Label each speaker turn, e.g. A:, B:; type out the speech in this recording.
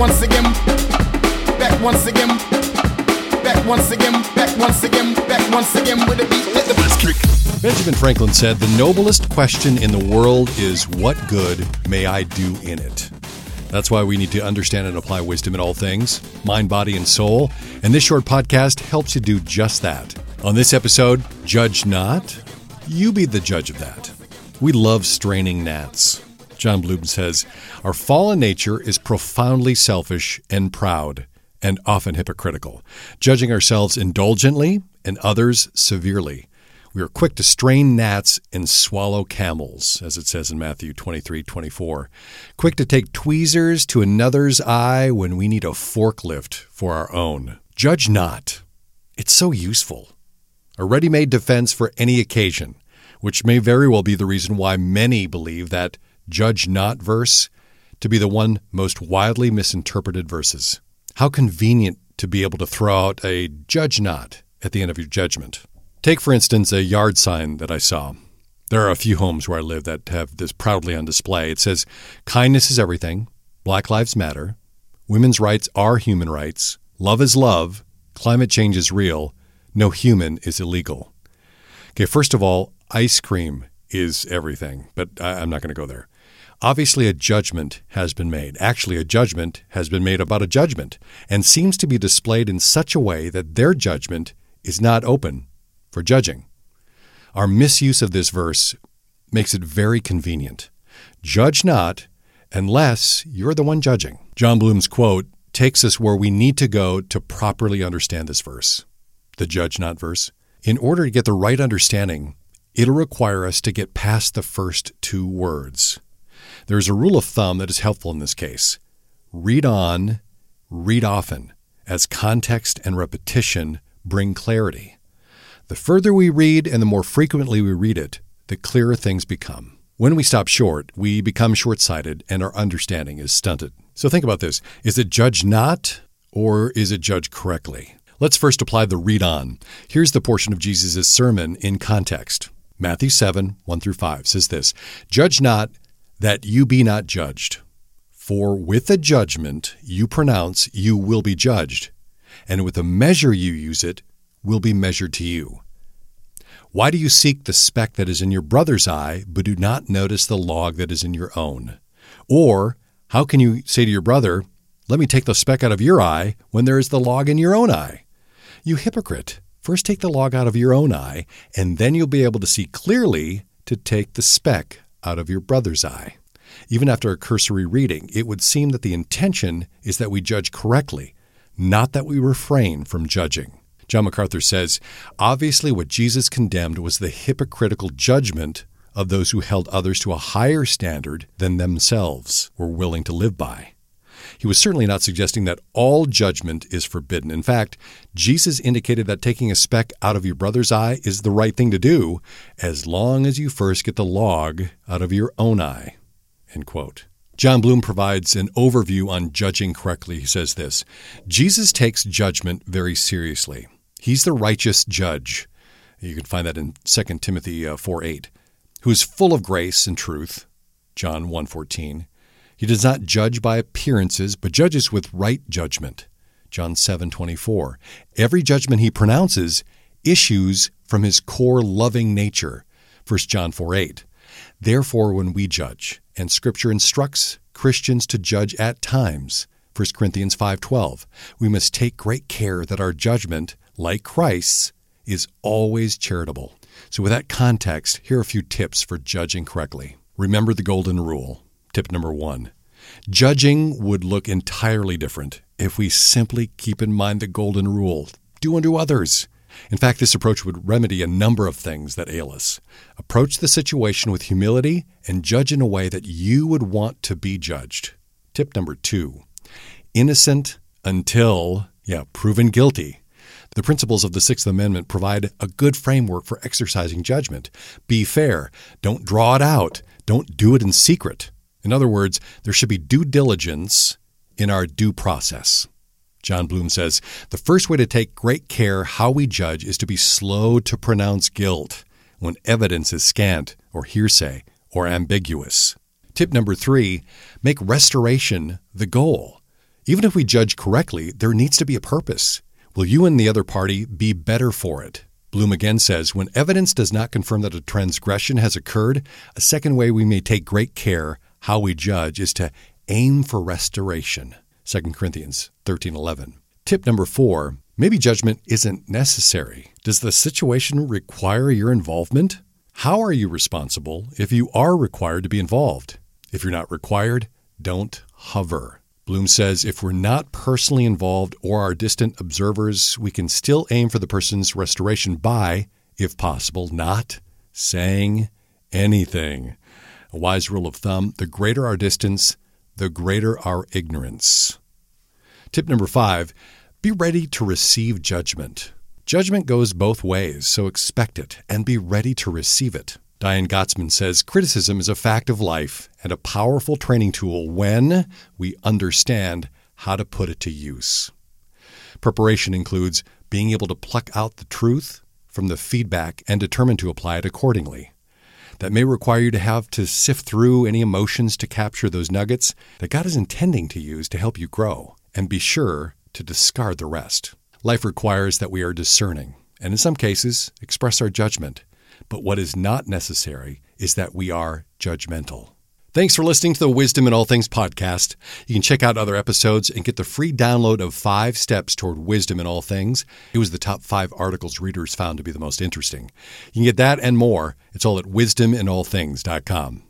A: once again, back once again, back once again, back once again, back once again with a beat. Let the kick.
B: Benjamin Franklin said, The noblest question in the world is, What good may I do in it? That's why we need to understand and apply wisdom in all things mind, body, and soul. And this short podcast helps you do just that. On this episode, Judge Not. You be the judge of that. We love straining gnats. Jon Bloom says, Our fallen nature is profoundly selfish and proud, and often hypocritical, judging ourselves indulgently and others severely. We are quick to strain gnats and swallow camels, as it says in Matthew 23 24. Quick to take tweezers to another's eye when we need a forklift for our own. Judge not. It's so useful. A ready made defense for any occasion, which may very well be the reason why many believe that judge not verse to be the one most widely misinterpreted verses. How convenient to be able to throw out a judge not at the end of your judgment. Take, for instance, a yard sign that I saw. There are a few homes where I live that have this proudly on display. It says, Kindness is everything, Black Lives Matter, women's rights are human rights, love is love, climate change is real, no human is illegal. Okay, first of all, ice cream is everything, but I'm not going to go there. Obviously, a judgment has been made. Actually, a judgment has been made about a judgment and seems to be displayed in such a way that their judgment is not open for judging. Our misuse of this verse makes it very convenient. Judge not unless you're the one judging. Jon Bloom's quote takes us where we need to go to properly understand this verse, the judge not verse. In order to get the right understanding, it'll require us to get past the first two words. There's a rule of thumb that is helpful in this case read on, read often, as context and repetition bring clarity. The further we read and the more frequently we read it, the clearer things become. When we stop short, we become short sighted and our understanding is stunted. So think about this is it judge not or is it judge correctly? Let's first apply the read on. Here's the portion of Jesus' sermon in context. Matthew 7, 1 through 5 says this Judge not that you be not judged. For with the judgment you pronounce, you will be judged, and with the measure you use it, will be measured to you. Why do you seek the speck that is in your brother's eye, but do not notice the log that is in your own? Or, how can you say to your brother, Let me take the speck out of your eye, when there is the log in your own eye? You hypocrite! First take the log out of your own eye, and then you'll be able to see clearly to take the speck out of your brother's eye. Even after a cursory reading, it would seem that the intention is that we judge correctly, not that we refrain from judging. John MacArthur says, obviously, what Jesus condemned was the hypocritical judgment of those who held others to a higher standard than themselves were willing to live by. He was certainly not suggesting that all judgment is forbidden. In fact, Jesus indicated that taking a speck out of your brother's eye is the right thing to do, as long as you first get the log out of your own eye. End quote. Jon Bloom provides an overview on judging correctly. He says this Jesus takes judgment very seriously. He's the righteous judge. You can find that in 2 Timothy uh, 4 8, who is full of grace and truth. John 1 14. He does not judge by appearances, but judges with right judgment. John 7 24. Every judgment he pronounces issues from his core loving nature. 1 John 4 8. Therefore, when we judge, and Scripture instructs Christians to judge at times, 1 Corinthians 5:12, we must take great care that our judgment like Christ's, is always charitable. So, with that context, here are a few tips for judging correctly. Remember the golden rule. Tip number one judging would look entirely different if we simply keep in mind the golden rule do unto others. In fact, this approach would remedy a number of things that ail us. Approach the situation with humility and judge in a way that you would want to be judged. Tip number two innocent until, yeah, proven guilty. The principles of the Sixth Amendment provide a good framework for exercising judgment. Be fair. Don't draw it out. Don't do it in secret. In other words, there should be due diligence in our due process. Jon Bloom says the first way to take great care how we judge is to be slow to pronounce guilt when evidence is scant or hearsay or ambiguous. Tip number three make restoration the goal. Even if we judge correctly, there needs to be a purpose. Will you and the other party be better for it? Bloom again says when evidence does not confirm that a transgression has occurred, a second way we may take great care how we judge is to aim for restoration. 2 Corinthians 13:11. Tip number 4, maybe judgment isn't necessary. Does the situation require your involvement? How are you responsible if you are required to be involved? If you're not required, don't hover. Bloom says if we're not personally involved or are distant observers, we can still aim for the person's restoration by, if possible, not saying anything. A wise rule of thumb the greater our distance, the greater our ignorance. Tip number five be ready to receive judgment. Judgment goes both ways, so expect it and be ready to receive it. Diane Gottsman says criticism is a fact of life and a powerful training tool when we understand how to put it to use. Preparation includes being able to pluck out the truth from the feedback and determine to apply it accordingly. That may require you to have to sift through any emotions to capture those nuggets that God is intending to use to help you grow, and be sure to discard the rest. Life requires that we are discerning, and in some cases, express our judgment but what is not necessary is that we are judgmental. Thanks for listening to the Wisdom in All Things podcast. You can check out other episodes and get the free download of five steps toward wisdom in all things. It was the top five articles readers found to be the most interesting. You can get that and more. It's all at wisdominallthings.com.